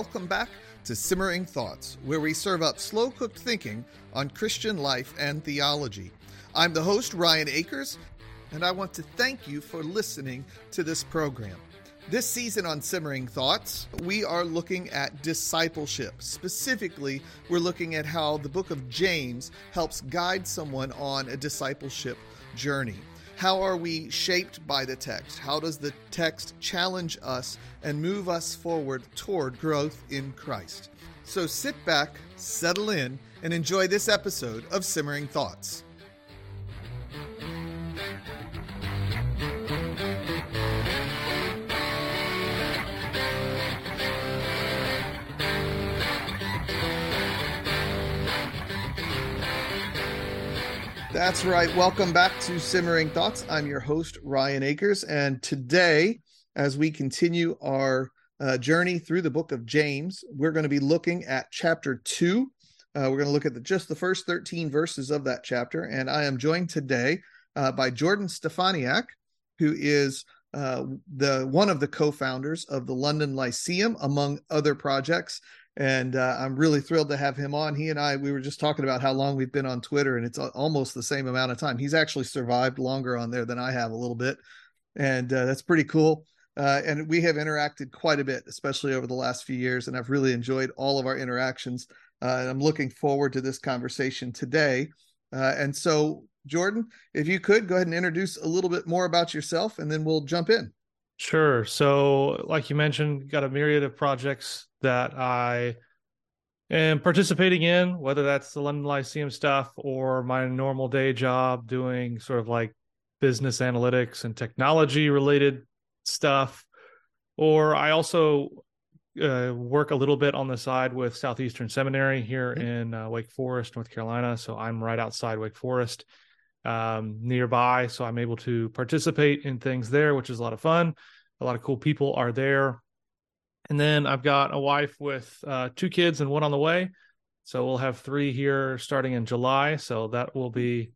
welcome back to Simmering Thoughts, where we serve up slow cooked thinking on Christian life and theology. I'm the host, Ryan Akers, and I want to thank you for listening to this program. This season on Simmering Thoughts, we are looking at discipleship. Specifically, we're looking at how the book of James helps guide someone on a discipleship journey. How are we shaped by the text? How does the text challenge us and move us forward toward growth in Christ? So sit back, settle in, and enjoy this episode of Simmering Thoughts. That's right. Welcome back to Simmering Thoughts. I'm your host, Ryan Akers. And today, as we continue our uh, journey through the book of James, we're going to be looking at chapter two. Uh, we're going to look at the, just the first 13 verses of that chapter. And I am joined today uh, by Jordan Steffaniak, who is uh, the one of the co-founders of the London Lyceum, among other projects and uh, I'm really thrilled to have him on. He and I, we were just talking about how long we've been on Twitter, and it's almost the same amount of time. He's actually survived longer on there than I have a little bit, and uh, that's pretty cool. Uh, and we have interacted quite a bit, especially over the last few years, and I've really enjoyed all of our interactions. Uh, and I'm looking forward to this conversation today. Uh, and so, Jordan, if you could go ahead and introduce a little bit more about yourself, and then we'll jump in. Sure. So, like you mentioned, got a myriad of projects that I am participating in, whether that's the London Lyceum stuff or my normal day job doing sort of like business analytics and technology related stuff. Or I also uh, work a little bit on the side with Southeastern Seminary here mm-hmm. in uh, Wake Forest, North Carolina. So I'm right outside Wake Forest um, nearby. So I'm able to participate in things there, which is a lot of fun. A lot of cool people are there. And then I've got a wife with uh, two kids and one on the way. So we'll have three here starting in July. So that will be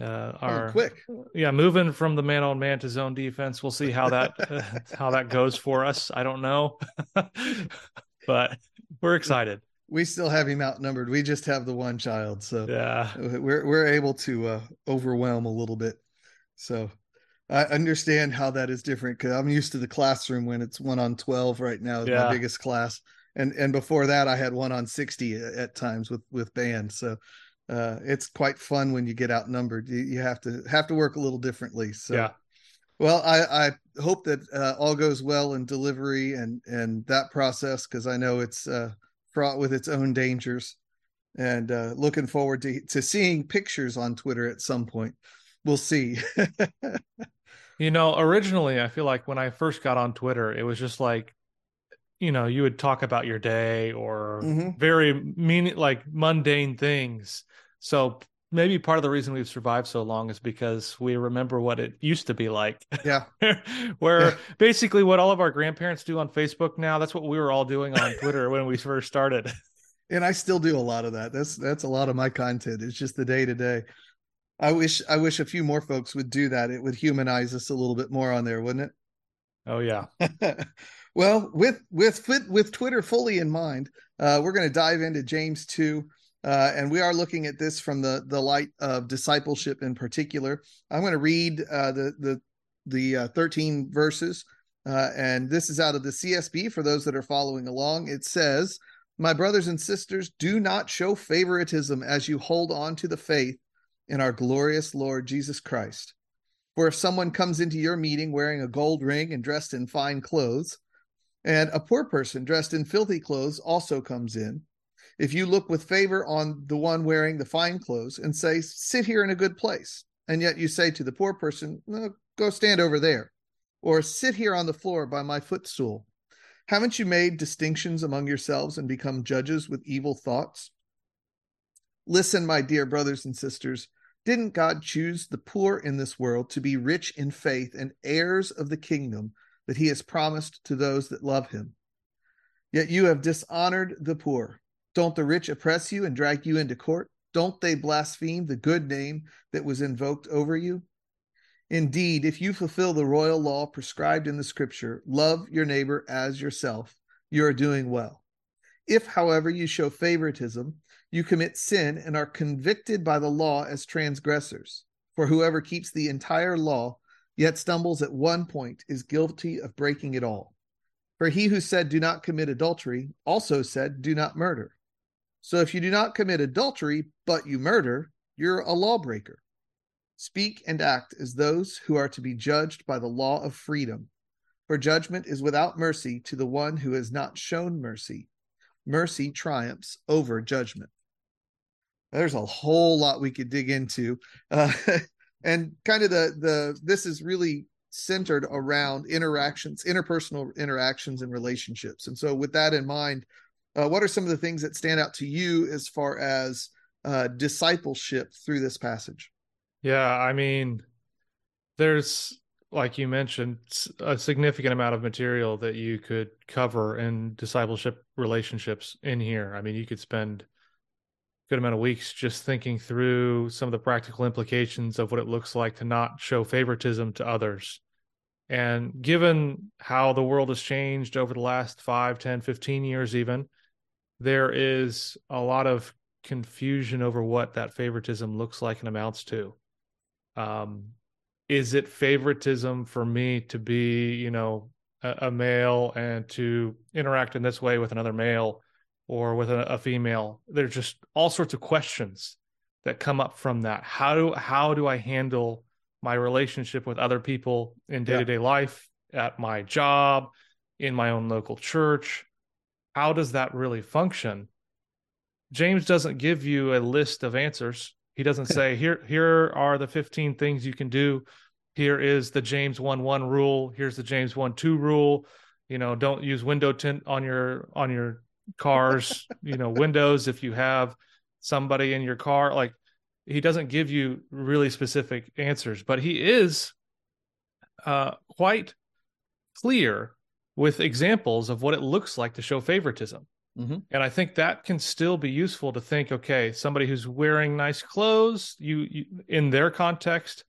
uh, oh, our oh, quick. Yeah, moving from the man on man to zone defense. We'll see how that how that goes for us. I don't know, but we're excited. We still have him outnumbered. We just have the one child, so yeah, we're we're able to uh, overwhelm a little bit. So I understand how that is different because I'm used to the classroom when it's one on twelve right now is yeah. my biggest class, and and before that I had one on sixty at times with with band. So uh, it's quite fun when you get outnumbered. You, you have to have to work a little differently. So yeah. Well, I, I hope that uh, all goes well in delivery and and that process because I know it's uh, fraught with its own dangers. And uh, looking forward to to seeing pictures on Twitter at some point. We'll see. You know, originally, I feel like when I first got on Twitter, it was just like, you know, you would talk about your day or mm-hmm. very mean, like mundane things. So maybe part of the reason we've survived so long is because we remember what it used to be like. Yeah. Where yeah. basically what all of our grandparents do on Facebook now, that's what we were all doing on Twitter when we first started. And I still do a lot of that. That's that's a lot of my content. It's just the day to day. I wish I wish a few more folks would do that. It would humanize us a little bit more on there, wouldn't it? Oh yeah. well, with with with Twitter fully in mind, uh, we're going to dive into James two, uh, and we are looking at this from the the light of discipleship in particular. I'm going to read uh, the the the uh, 13 verses, uh, and this is out of the CSB for those that are following along. It says, "My brothers and sisters, do not show favoritism as you hold on to the faith." In our glorious Lord Jesus Christ. For if someone comes into your meeting wearing a gold ring and dressed in fine clothes, and a poor person dressed in filthy clothes also comes in, if you look with favor on the one wearing the fine clothes and say, Sit here in a good place, and yet you say to the poor person, no, Go stand over there, or sit here on the floor by my footstool, haven't you made distinctions among yourselves and become judges with evil thoughts? Listen, my dear brothers and sisters. Didn't God choose the poor in this world to be rich in faith and heirs of the kingdom that he has promised to those that love him? Yet you have dishonored the poor. Don't the rich oppress you and drag you into court? Don't they blaspheme the good name that was invoked over you? Indeed, if you fulfill the royal law prescribed in the scripture, love your neighbor as yourself, you are doing well. If, however, you show favoritism, you commit sin and are convicted by the law as transgressors. For whoever keeps the entire law, yet stumbles at one point, is guilty of breaking it all. For he who said, Do not commit adultery, also said, Do not murder. So if you do not commit adultery, but you murder, you're a lawbreaker. Speak and act as those who are to be judged by the law of freedom. For judgment is without mercy to the one who has not shown mercy. Mercy triumphs over judgment. There's a whole lot we could dig into. Uh, and kind of the the this is really centered around interactions, interpersonal interactions and relationships. And so with that in mind, uh, what are some of the things that stand out to you as far as uh, discipleship through this passage? Yeah, I mean, there's like you mentioned a significant amount of material that you could cover in discipleship relationships in here. I mean, you could spend a good amount of weeks just thinking through some of the practical implications of what it looks like to not show favoritism to others. And given how the world has changed over the last 5, 10, 15 years even, there is a lot of confusion over what that favoritism looks like and amounts to. Um, is it favoritism for me to be, you know, a, a, male and to interact in this way with another male or with a, a female? There's just all sorts of questions that come up from that. How do how do I handle my relationship with other people in day to day life, at my job, in my own local church? how does that really function? James doesn't give you a list of answers. He doesn't say here here are the 15 things you can do. Here is the James 1 1 rule. Here's the James 1 2 rule. You know, don't use window tint on your on your cars, you know, windows if you have somebody in your car. Like he doesn't give you really specific answers, but he is uh, quite clear with examples of what it looks like to show favoritism. Mm-hmm. And I think that can still be useful to think, okay, somebody who's wearing nice clothes, you, you in their context,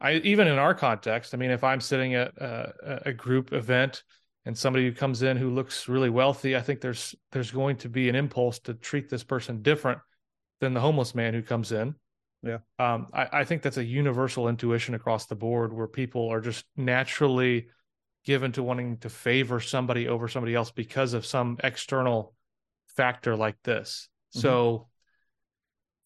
I even in our context, I mean, if I'm sitting at a, a group event and somebody who comes in who looks really wealthy, I think there's there's going to be an impulse to treat this person different than the homeless man who comes in. Yeah. Um, I, I think that's a universal intuition across the board where people are just naturally given to wanting to favor somebody over somebody else because of some external factor like this. Mm-hmm. So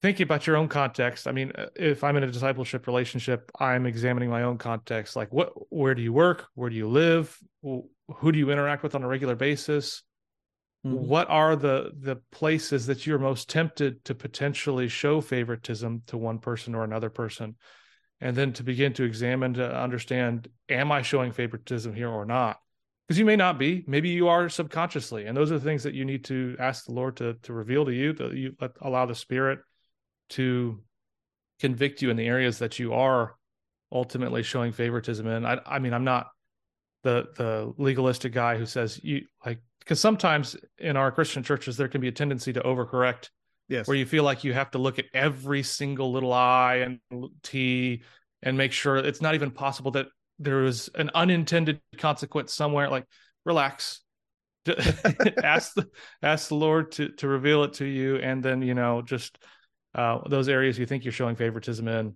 thinking about your own context, I mean, uh, if I'm in a discipleship relationship, I'm examining my own context. Like what where do you work? Where do you live? Who do you interact with on a regular basis? Mm-hmm. What are the the places that you're most tempted to potentially show favoritism to one person or another person? And then to begin to examine to understand am i showing favoritism here or not? Because you may not be maybe you are subconsciously and those are the things that you need to ask the lord to to reveal to you that you allow the spirit to convict you in the areas that you are ultimately showing favoritism in. I, I mean i'm not the the legalistic guy who says you like because sometimes in our christian churches there can be a tendency to overcorrect Yes. Where you feel like you have to look at every single little I and T and make sure it's not even possible that there is an unintended consequence somewhere. Like, relax. ask the ask the Lord to to reveal it to you, and then you know just uh, those areas you think you're showing favoritism in.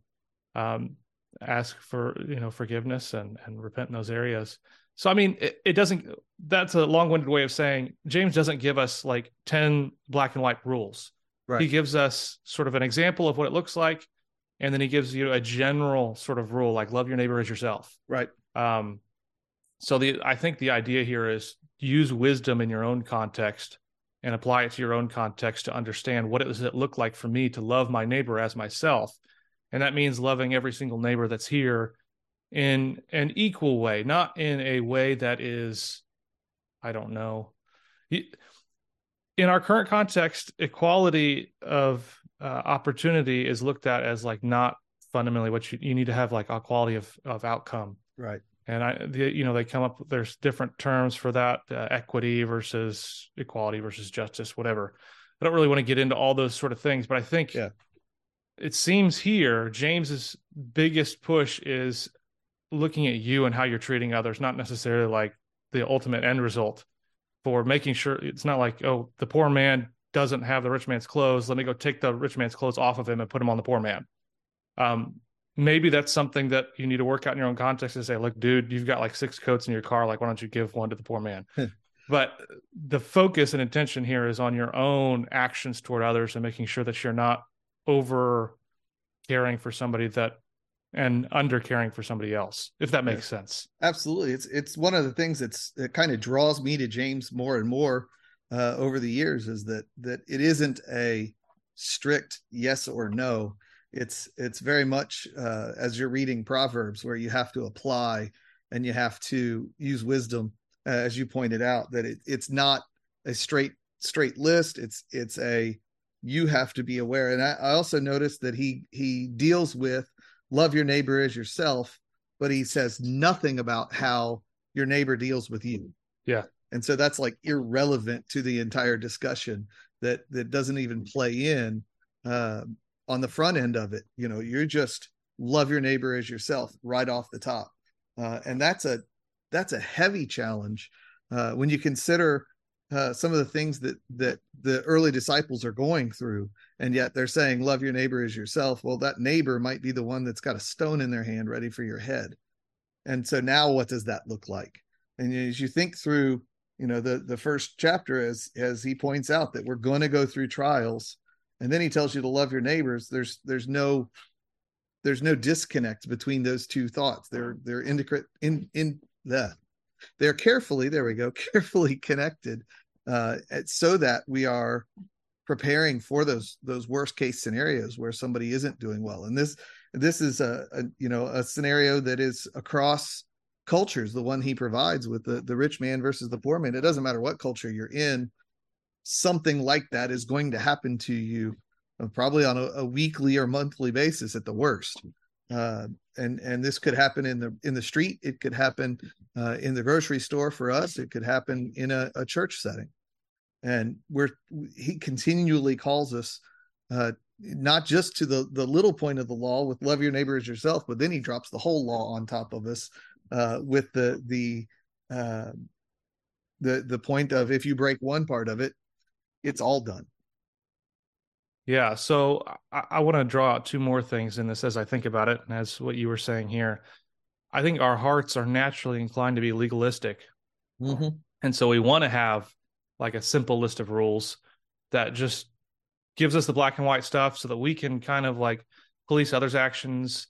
Um, ask for you know forgiveness and and repent in those areas. So I mean, it, it doesn't. That's a long-winded way of saying James doesn't give us like ten black and white rules. Right. He gives us sort of an example of what it looks like, and then he gives you a general sort of rule like love your neighbor as yourself. Right. Um, so the I think the idea here is use wisdom in your own context and apply it to your own context to understand what does it look like for me to love my neighbor as myself, and that means loving every single neighbor that's here in an equal way, not in a way that is, I don't know in our current context, equality of uh, opportunity is looked at as like not fundamentally what you, you need to have like equality of, of outcome. Right. And I, the, you know, they come up, there's different terms for that uh, equity versus equality versus justice, whatever. I don't really want to get into all those sort of things, but I think yeah. it seems here James's biggest push is looking at you and how you're treating others, not necessarily like the ultimate end result for making sure it's not like oh the poor man doesn't have the rich man's clothes. Let me go take the rich man's clothes off of him and put him on the poor man. Um, maybe that's something that you need to work out in your own context and say look dude you've got like six coats in your car. Like why don't you give one to the poor man? But the focus and intention here is on your own actions toward others and making sure that you're not over caring for somebody that and under caring for somebody else if that makes yeah. sense. Absolutely. It's it's one of the things that's that kind of draws me to james more and more uh, over the years is that that it isn't a strict yes or no. It's it's very much uh, as you're reading proverbs where you have to apply and you have to use wisdom uh, as you pointed out that it, it's not a straight straight list. It's it's a you have to be aware. And I, I also noticed that he he deals with love your neighbor as yourself, but he says nothing about how your neighbor deals with you. Yeah. And so that's like irrelevant to the entire discussion that that doesn't even play in uh, on the front end of it. You know, you're just love your neighbor as yourself right off the top, uh, and that's a that's a heavy challenge uh, when you consider uh, some of the things that that the early disciples are going through and yet they're saying love your neighbor as yourself. Well that neighbor might be the one that's got a stone in their hand ready for your head. And so now what does that look like? And as you think through you know the the first chapter as as he points out that we're going to go through trials and then he tells you to love your neighbors there's there's no there's no disconnect between those two thoughts. They're they're integrate in in the they're carefully there we go carefully connected uh, so that we are preparing for those those worst case scenarios where somebody isn't doing well. And this this is a, a, you know a scenario that is across cultures the one he provides with the the rich man versus the poor man. It doesn't matter what culture you're in something like that is going to happen to you uh, probably on a, a, weekly or monthly basis at the worst. Uh, and and this could happen in the in the street. It could happen uh, in the grocery store for us it could happen in a, a church setting and we're he continually calls us uh, not just to the the little point of the law with love your neighbor as yourself but then he drops the whole law on top of us uh, with the the uh, the the point of if you break one part of it it's all done yeah. So I, I want to draw out two more things in this as I think about it, and as what you were saying here. I think our hearts are naturally inclined to be legalistic. Mm-hmm. And so we want to have like a simple list of rules that just gives us the black and white stuff so that we can kind of like police others' actions,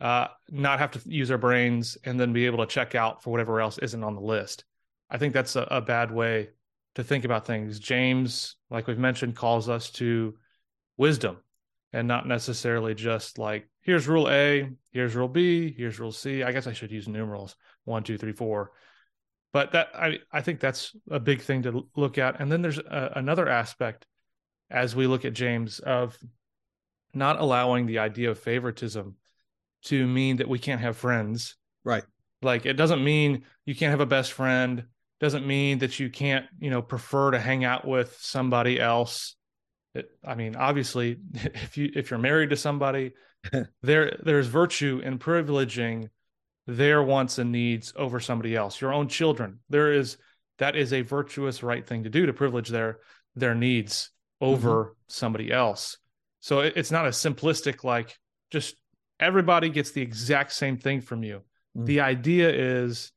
uh, not have to use our brains, and then be able to check out for whatever else isn't on the list. I think that's a, a bad way to think about things. James, like we've mentioned, calls us to wisdom and not necessarily just like here's rule A, here's rule B, here's rule C. I guess I should use numerals one, two, three, four. But that I I think that's a big thing to look at. And then there's a, another aspect as we look at James of not allowing the idea of favoritism to mean that we can't have friends. Right. Like it doesn't mean you can't have a best friend. Doesn't mean that you can't, you know, prefer to hang out with somebody else it, I mean, obviously, if you if you're married to somebody, there there's virtue in privileging their wants and needs over somebody else. Your own children, there is that is a virtuous right thing to do to privilege their their needs over mm-hmm. somebody else. So it, it's not a simplistic like just everybody gets the exact same thing from you. Mm-hmm. The idea is,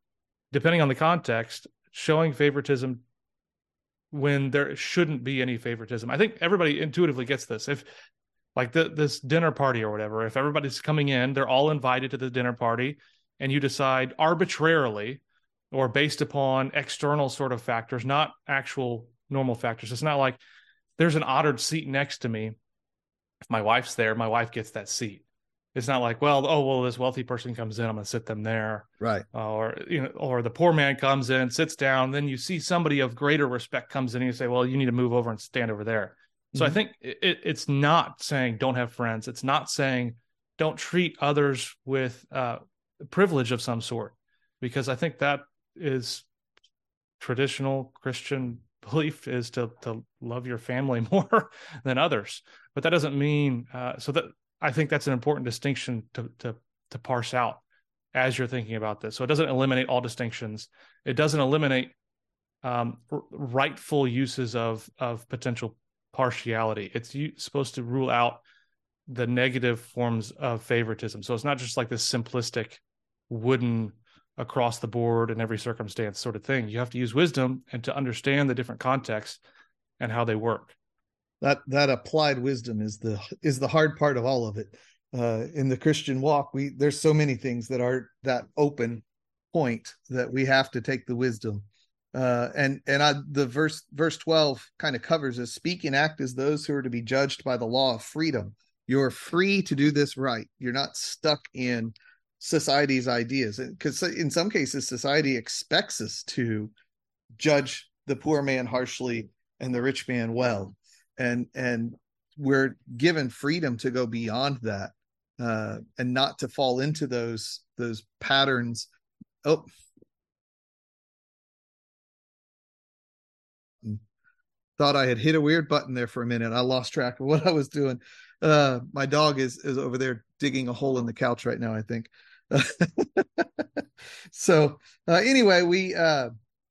depending on the context, showing favoritism when there shouldn't be any favoritism. I think everybody intuitively gets this. If like the, this dinner party or whatever, if everybody's coming in, they're all invited to the dinner party, and you decide arbitrarily or based upon external sort of factors, not actual normal factors. It's not like there's an ottered seat next to me. If my wife's there, my wife gets that seat. It's not like, well, oh well, this wealthy person comes in, I'm going to sit them there, right? Uh, or you know, or the poor man comes in, sits down. Then you see somebody of greater respect comes in, and you say, well, you need to move over and stand over there. So mm-hmm. I think it, it's not saying don't have friends. It's not saying don't treat others with uh, privilege of some sort, because I think that is traditional Christian belief is to to love your family more than others. But that doesn't mean uh, so that I think that's an important distinction to to to parse out as you're thinking about this. So it doesn't eliminate all distinctions. It doesn't eliminate um, r- rightful uses of of potential partiality. It's u- supposed to rule out the negative forms of favoritism. So it's not just like this simplistic wooden across the board in every circumstance sort of thing. You have to use wisdom and to understand the different contexts and how they work. That that applied wisdom is the is the hard part of all of it. Uh, in the Christian walk, we there's so many things that are that open point that we have to take the wisdom. Uh, and and I, the verse verse 12 kind of covers this. Speak and act as those who are to be judged by the law of freedom. You're free to do this right. You're not stuck in society's ideas. Because in some cases society expects us to judge the poor man harshly and the rich man well and and we're given freedom to go beyond that uh, and not to fall into those those patterns oh thought i had hit a weird button there for a minute i lost track of what i was doing uh, my dog is is over there digging a hole in the couch right now. I think. so uh, anyway, we uh,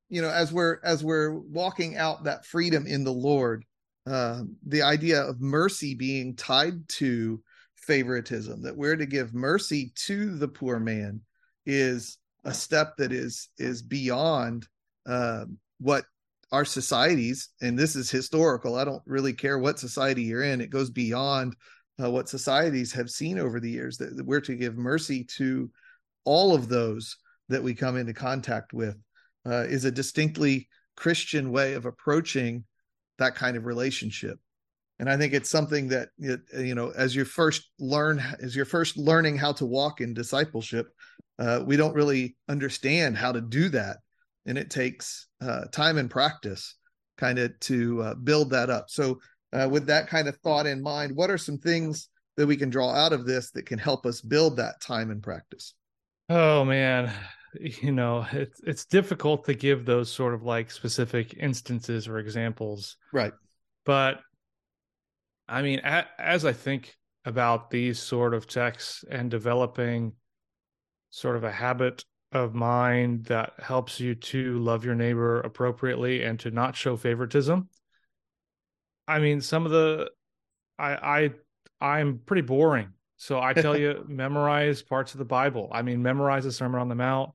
you know as we're as we're walking out that freedom in the Lord, uh, the idea of mercy being tied to favoritism, that we're to give mercy to the poor man, is a step that is is beyond uh, what our societies, and this is historical. I don't really care what society you're in. It goes beyond uh, what societies have seen over the years. That, that, we're to give mercy to all of those that we come into contact with uh, is a distinctly Christian way of approaching that kind of relationship. And I think it's something that you know, as you first learn, as you're first learning how to walk in discipleship, uh, we don't really understand how to do that. And it takes uh, time and practice kind of to uh, build that up. So uh, with that kind of thought in mind what are some things that we can draw out of this that can help us build that time and practice? Oh man you know it's it's difficult to give those sort of like specific instances or examples right but i mean a, as i think about these sort of texts and developing sort of a habit of mind that helps you to love your neighbor appropriately and to not show favoritism. I mean, some of the I I I'm pretty boring. So I tell you, memorize parts of the Bible. I mean, memorize the Sermon on the Mount.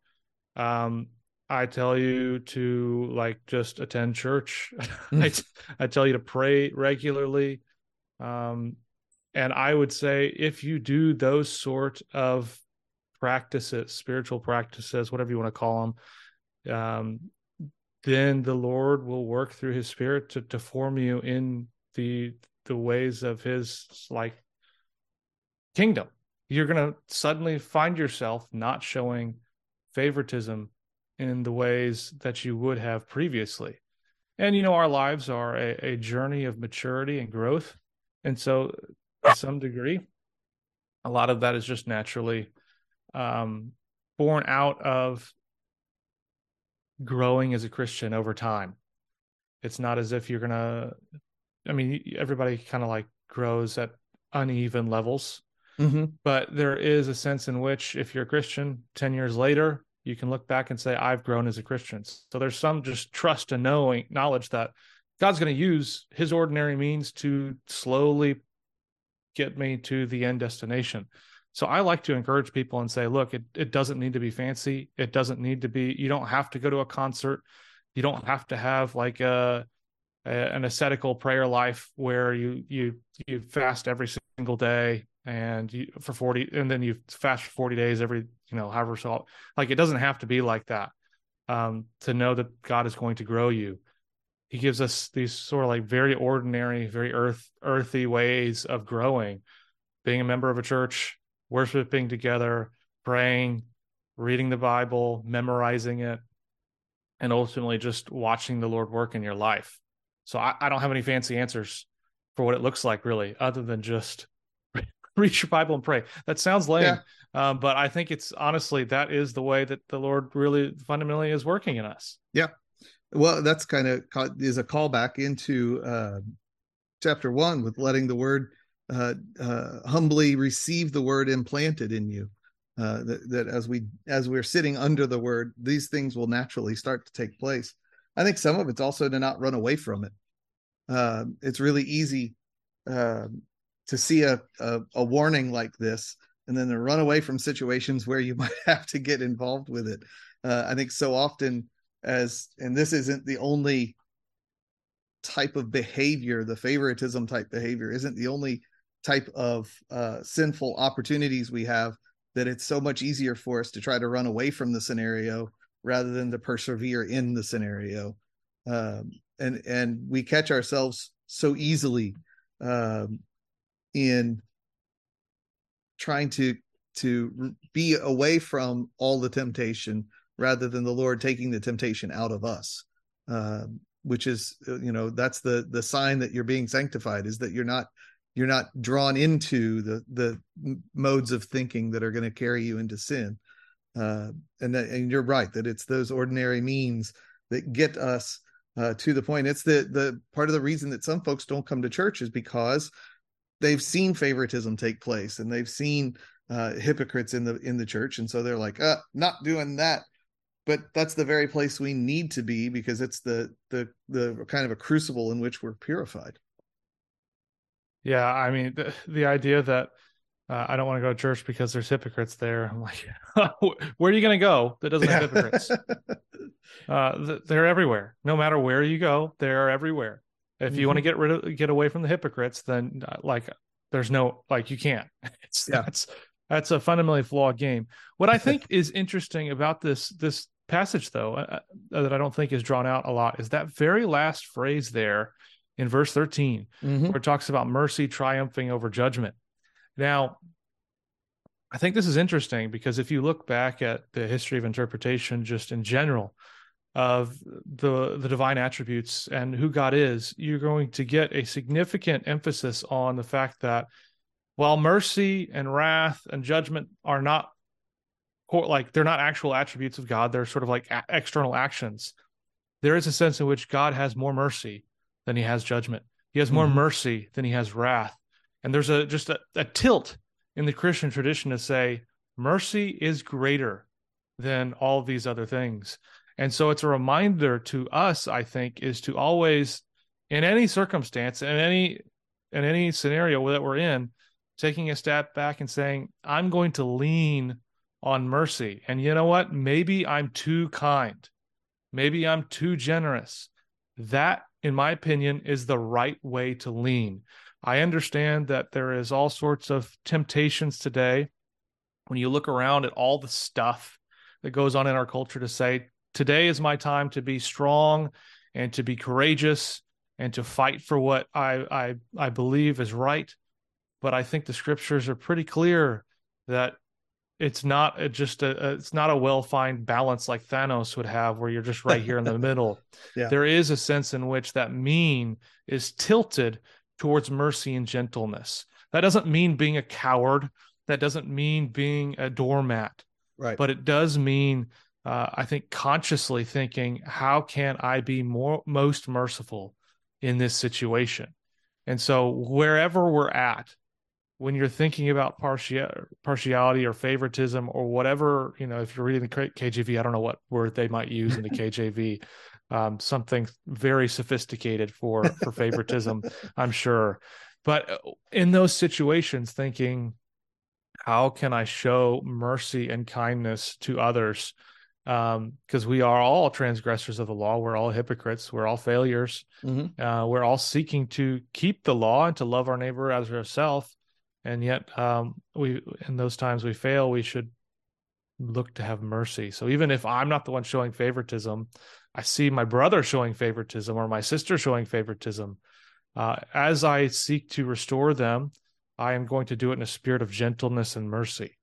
Um, I tell you to like just attend church. I, I tell you to pray regularly. Um, and I would say if you do those sort of practices, spiritual practices, whatever you want to call them, um, then the Lord will work through His Spirit to to form you in the the ways of His like kingdom. You're gonna suddenly find yourself not showing favoritism in the ways that you would have previously. And you know, our lives are a, a journey of maturity and growth. And so to some degree, a lot of that is just naturally um, born out of growing as a Christian over time. It's not as if you're gonna. I mean, everybody kind of like grows at uneven levels, mm-hmm. but there is a sense in which, if you're a Christian, ten years later, you can look back and say, "I've grown as a Christian." So there's some just trust and knowing, knowledge that God's going to use His ordinary means to slowly get me to the end destination. So I like to encourage people and say, look, it, it doesn't need to be fancy. It doesn't need to be, you don't have to go to a concert. You don't have to have like a, a an ascetical prayer life where you you you fast every single day and you for 40 and then you fast for 40 days every, you know, however so like it doesn't have to be like that. Um, to know that God is going to grow you. He gives us these sort of like very ordinary, very earth earthy ways of growing. Being a member of a church, worshiping together, praying, reading the Bible, memorizing it, and ultimately just watching the Lord work in your life. So I, I don't have any fancy answers for what it looks like, really, other than just read your Bible and pray. That sounds lame, yeah. um, but I think it's honestly that is the way that the Lord really fundamentally is working in us. Yeah, well, that's kind of is a callback into uh, chapter one with letting the Word uh, uh, humbly receive the word implanted in you. Uh, that, that as we as we're sitting under the word, these things will naturally start to take place. I think some of it's also to not run away from it. Uh, it's really easy uh, to see a, a, a warning like this and then to run away from situations where you might have to get involved with it. Uh, I think so often as, and this isn't the only type of behavior, the favoritism type behavior isn't the only type of uh, sinful opportunities we have that it's so much easier for us to try to run away from the scenario rather than to persevere in the scenario um, and and we catch ourselves so easily um, in trying to to be away from all the temptation rather than the lord taking the temptation out of us um, which is uh, you know that's the the sign that you're being sanctified is that you're not you're not drawn into the the modes of thinking that are going to carry you into sin. Uh, and that, and you're right that it's those ordinary means that get us uh, to the point. It's the the part of the reason that some folks don't come to church is because they've seen favoritism take place and they've seen uh, hypocrites in the in the church. And so they're like uh, not doing that. But that's the very place we need to be because it's the the the kind of a crucible in which we're purified. Yeah i mean the, the idea that uh, i don't want to go to church because there's hypocrites there. I'm like where are you going to go that doesn't have hypocrites? Uh, they're everywhere. No matter where you go they're everywhere if you mm-hmm. want to get rid of get away from the hypocrites then uh, like there's no like you can't it's yeah. that's that's a fundamentally flawed game. What I think is interesting about this this passage, though, uh, uh, that I don't think is drawn out a lot, is that very last phrase there in verse 13, mm-hmm. where it talks about mercy triumphing over judgment. Now, I think this is interesting because if you look back at the history of interpretation, just in general, of the the divine attributes and who God is, you're going to get a significant emphasis on the fact that while mercy and wrath and judgment are not like they're not actual attributes of God, they're sort of like a- external actions. There is a sense in which God has more mercy than he has judgment. He has more mm-hmm. mercy than he has wrath. And there's a just a, a tilt in the Christian tradition to say mercy is greater than all these other things. And so it's a reminder to us, I think, is to always, in any circumstance, in any in any scenario that we're in, taking a step back and saying, I'm going to lean on mercy. And you know what? Maybe I'm too kind. Maybe I'm too generous. That, in my opinion, is the right way to lean. I understand that there is all sorts of temptations today. When you look around at all the stuff that goes on in our culture to say, today is my time to be strong and to be courageous and to fight for what I I, I believe is right but I think the scriptures are pretty clear that it's not a, just a, a, it's not a well-fined balance like Thanos would have where you're just right here in the middle. Yeah. There is a sense in which that mean is tilted towards mercy and gentleness. That doesn't mean being a coward. That doesn't mean being a doormat. Right. But it does mean uh, I think consciously thinking, how can I be more most merciful in this situation? And so wherever we're at, when you're thinking about partiality or favoritism or whatever, you know, if you're reading the KJV, I don't know what word they might use in the KJV, um, something very sophisticated for for favoritism, I'm sure. But uh, in those situations, thinking, how can I show mercy and kindness to others? Because um, we are all transgressors of the law. We're all hypocrites. We're all failures. Mm-hmm. Uh, we're all seeking to keep the law and to love our neighbor as ourselves and yet um, we in those times we fail we should look to have mercy so even if i'm not the one showing favoritism i see my brother showing favoritism or my sister showing favoritism uh, as i seek to restore them i am going to do it in a spirit of gentleness and mercy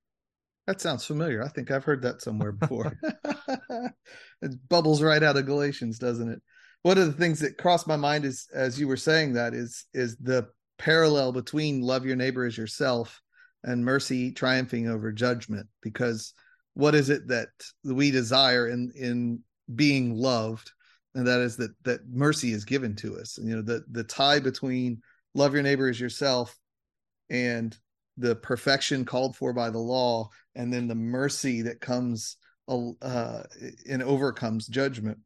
that sounds familiar. I think i've heard that somewhere before. It bubbles right out of galatians doesn't it? One of the things that crossed my mind is as you were saying that is is the parallel between love your neighbor as yourself and mercy triumphing over judgment. Because what is it that we desire in in being loved? And that is that that mercy is given to us. And, you know the the tie between love your neighbor as yourself and the perfection called for by the law and then the mercy that comes uh, and overcomes judgment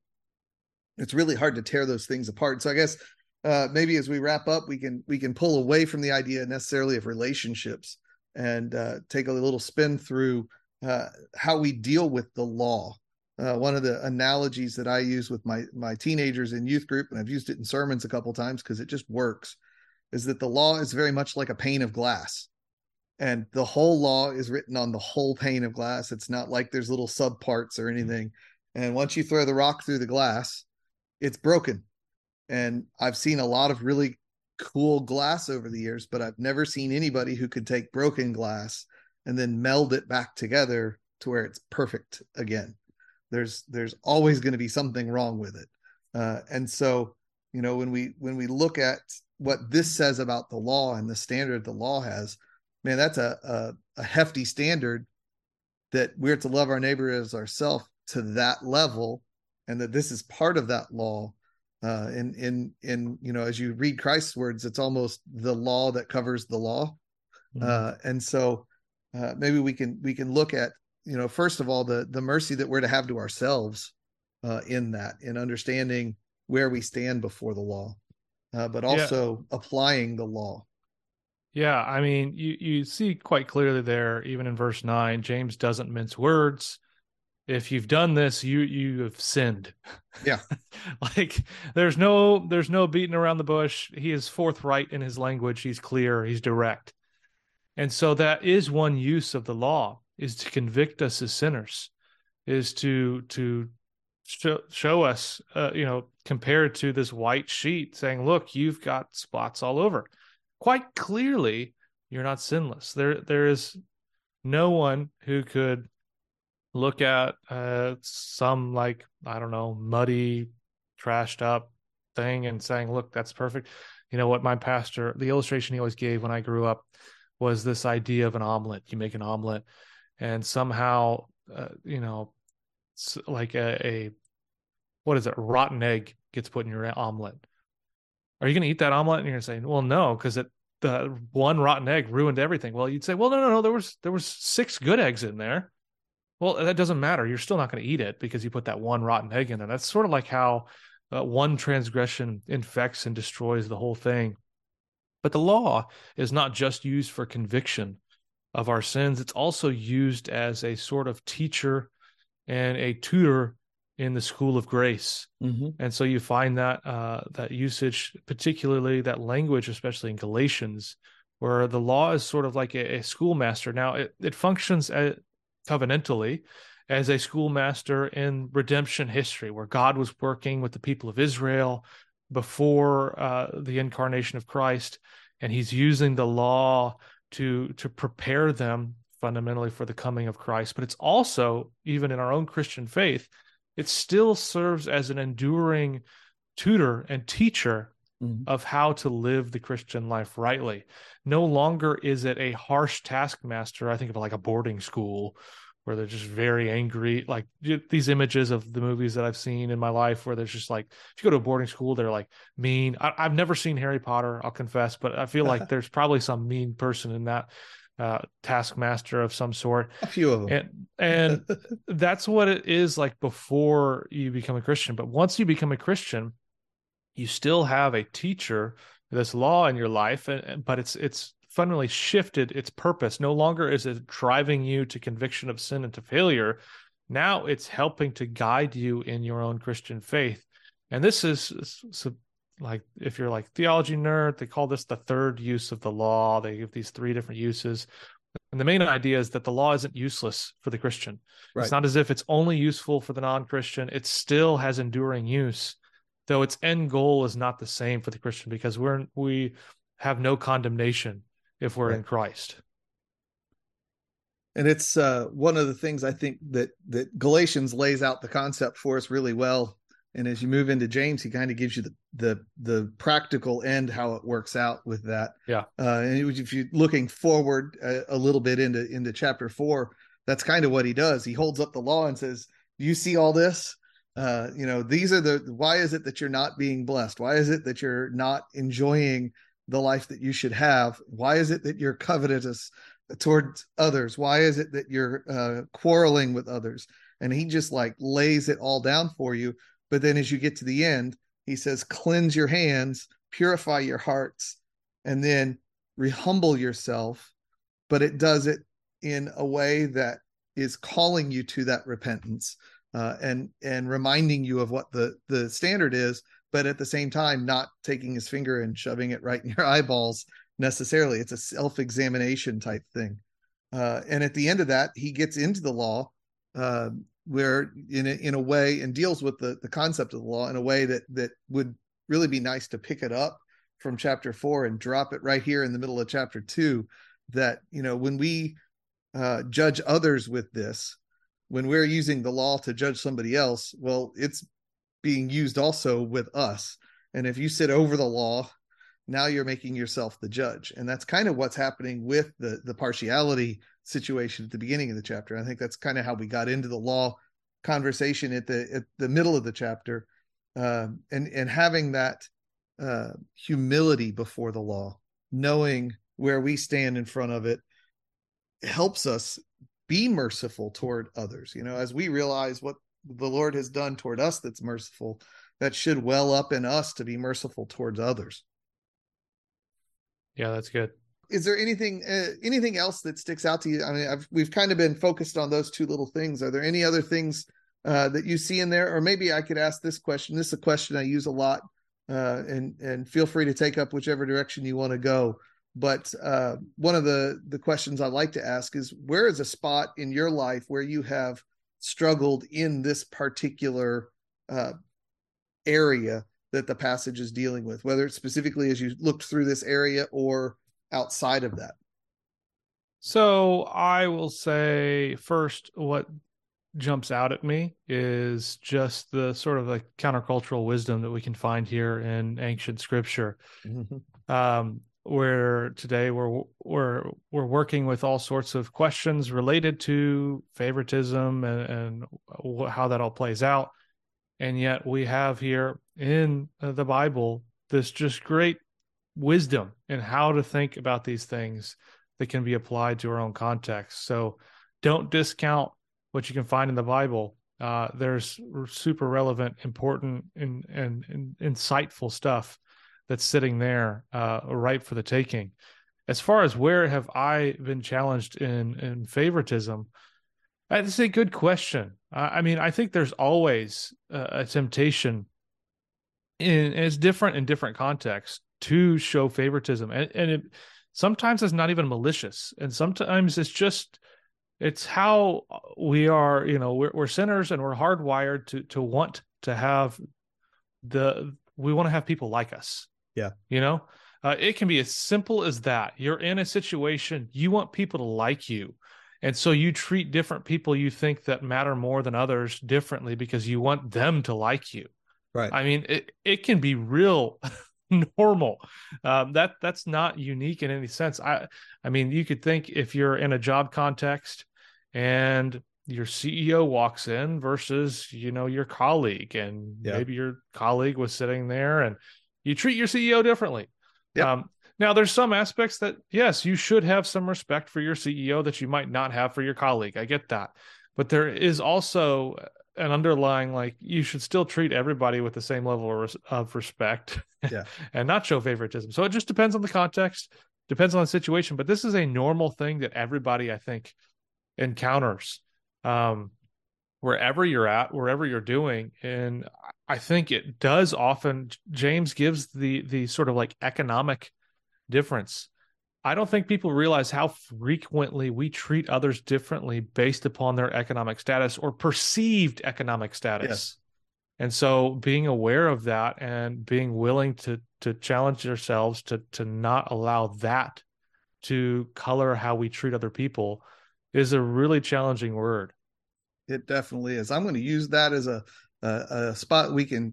it's really hard to tear those things apart. So I guess uh, maybe as we wrap up, we can we can pull away from the idea necessarily of relationships and uh, take a little spin through uh, how we deal with the law. Uh, one of the analogies that I use with my my teenagers in youth group, and I've used it in sermons a couple times because it just works, is that the law is very much like a pane of glass, and the whole law is written on the whole pane of glass. It's not like there's little subparts or anything. And once you throw the rock through the glass, it's broken. And I've seen a lot of really cool glass over the years, but I've never seen anybody who could take broken glass and then meld it back together to where it's perfect again. There's there's always going to be something wrong with it. Uh, and so, you know, when we when we look at what this says about the law and the standard the law has, man, that's a a, a hefty standard that we're to love our neighbor as ourselves to that level and that this is part of that law uh in in in you know as you read christ's words it's almost the law that covers the law mm-hmm. uh and so uh maybe we can we can look at you know first of all the the mercy that we're to have to ourselves uh in that in understanding where we stand before the law uh but also yeah. applying the law yeah i mean you you see quite clearly there even in verse 9 james doesn't mince words. If you've done this you you have sinned. Yeah. Like there's no there's no beating around the bush. He is forthright in his language. He's clear. He's direct. And so that is one use of the law is to convict us as sinners is to to show, show us uh, you know compared to this white sheet saying look you've got spots all over quite clearly you're not sinless there there is no one who could look at uh, some like I don't know muddy, trashed up thing and saying, "Look, that's perfect." You know what my pastor, the illustration he always gave when I grew up was this idea of an omelet. You make an omelet, and somehow, uh, you know, like a, a what is it? Rotten egg gets put in your omelet. Are you going to eat that omelet? And you're going to say, "Well, no," because it the one rotten egg ruined everything. Well, you'd say, "Well, no, no, no. There was there was six good eggs in there." Well, that doesn't matter. You're still not going to eat it because you put that one rotten egg in there. That's sort of like how uh, one transgression infects and destroys the whole thing. But the law is not just used for conviction of our sins, it's also used as a sort of teacher and a tutor in the school of grace. Mm-hmm. And so you find that uh, that usage, particularly that language, especially in Galatians, where the law is sort of like a, a schoolmaster. Now it, it functions as, covenantally as a schoolmaster in redemption history, where God was working with the people of Israel before uh, the incarnation of Christ, and He's using the law to to prepare them fundamentally for the coming of Christ. But it's also even in our own Christian faith, it still serves as an enduring tutor and teacher mm-hmm. of how to live the Christian life rightly. No longer is it a harsh taskmaster. I think of like a boarding school where they're just very angry. Like these images of the movies that I've seen in my life where there's just like, if you go to a boarding school, they're like mean. I, have never seen Harry Potter, I'll confess, but I feel like there's probably some mean person in that uh, taskmaster of some sort. A few of them. And, and that's what it is like before you become a Christian. But once you become a Christian, you still have a teacher this law in your life but it's it's fundamentally shifted its purpose no longer is it driving you to conviction of sin and to failure now it's helping to guide you in your own christian faith and this is like if you're like theology nerd they call this the third use of the law they give these three different uses and the main idea is that the law isn't useless for the christian right. it's not as if it's only useful for the non-christian it still has enduring use though its end goal is not the same for the Christian because we're we have no condemnation if we're right. in Christ. And it's uh, one of the things I think that that Galatians lays out the concept for us really well. And as you move into James, he kind of gives you the the the practical end how it works out with that. Yeah. Uh, and if you're looking forward a, a little bit into into chapter four, that's kind of what he does. He holds up the law and says, "Do you see all this? uh you know these are the why is it that you're not being blessed why is it that you're not enjoying the life that you should have why is it that you're covetous towards others why is it that you're uh quarreling with others and he just like lays it all down for you But then as you get to the end, he says, cleanse your hands, purify your hearts, and then rehumble yourself. But it does it in a way that is calling you to that repentance uh, and and reminding you of what the the standard is, but at the same time not taking his finger and shoving it right in your eyeballs necessarily. It's a self examination type thing. Uh, and at the end of that, he gets into the law uh, where in a, in a way and deals with the the concept of the law in a way that that would really be nice to pick it up from chapter four and drop it right here in the middle of chapter two. That you know when we uh, judge others with this, when we're using the law to judge somebody else, well, it's being used also with us. And if you sit over the law, now you're making yourself the judge. And that's kind of what's happening with the the partiality situation at the beginning of the chapter. I think that's kind of how we got into the law conversation at the at the middle of the chapter, um, and and having that uh, humility before the law, knowing where we stand in front of it, helps us be merciful toward others. You know, as we realize what the Lord has done toward us that's merciful, that should well up in us to be merciful towards others. Yeah, that's good. Is there anything uh, anything else that sticks out to you? I mean, I've, we've kind of been focused on those two little things. Are there any other things uh, that you see in there? Or maybe I could ask this question. This is a question I use a lot, uh, and and feel free to take up whichever direction you want to go. But uh, one of the the questions I like to ask is, where is a spot in your life where you have struggled in this particular uh, area that the passage is dealing with, whether it's specifically as you looked through this area or outside of that? So I will say first, what jumps out at me is just the sort of like countercultural wisdom that we can find here in ancient scripture. Mm-hmm. Um, where today we're we're we're working with all sorts of questions related to favoritism and, and how that all plays out and yet we have here in uh, the bible this just great wisdom in how to think about these things that can be applied to our own context so don't discount what you can find in the bible uh, there's super relevant important and, and, and insightful stuff that's sitting there uh, ripe for the taking. As far as where have I been challenged in in favoritism, that's a good question. I mean, I think there's always a, a temptation, in, and it's different in different contexts to show favoritism, and, and it, sometimes it's not even malicious, and sometimes it's just it's how we are. You know, we're, we're sinners and we're hardwired to to want to have the we want to have people like us yeah. You know, uh, it can be as simple as that. You're in a situation, you want people to like you. And so you treat different people you think that matter more than others differently because you want them to like you. Right. I mean, it, it can be real normal. Um, that that's not unique in any sense. I I mean, you could think if you're in a job context and your CEO walks in versus, you know, your colleague and yeah. maybe your colleague was sitting there and you treat your CEO differently. Yep. Um, now, there's some aspects that, yes, you should have some respect for your CEO that you might not have for your colleague. I get that. But there is also an underlying, like, you should still treat everybody with the same level of respect yeah. and not show favoritism. So it just depends on the context, depends on the situation. But this is a normal thing that everybody, I think, encounters. Um, wherever you're at, wherever you're doing. And I think it does often James gives the the sort of like economic difference. I don't think people realize how frequently we treat others differently based upon their economic status or perceived economic status. Yes. And so being aware of that and being willing to to challenge ourselves to to not allow that to color how we treat other people is a really challenging word. It definitely is. I'm going to use that as a, a, a spot we can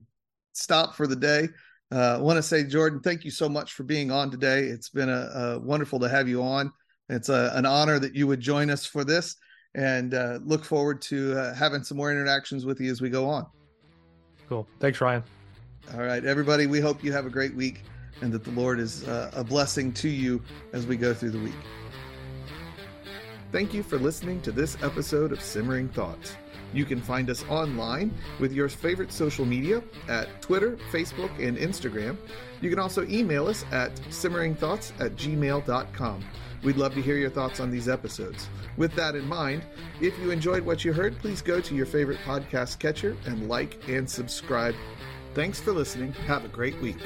stop for the day. Uh, I want to say, Jordan, thank you so much for being on today. It's been a, a wonderful to have you on. It's a, an honor that you would join us for this, and uh, look forward to uh, having some more interactions with you as we go on. Cool. Thanks, Ryan. All right, everybody. We hope you have a great week, and that the Lord is uh, a blessing to you as we go through the week. Thank you for listening to this episode of Simmering Thoughts. You can find us online with your favorite social media at Twitter, Facebook, and Instagram. You can also email us at simmeringthoughts at gmail.com. We'd love to hear your thoughts on these episodes. With that in mind, if you enjoyed what you heard, please go to your favorite podcast catcher and like and subscribe. Thanks for listening. Have a great week.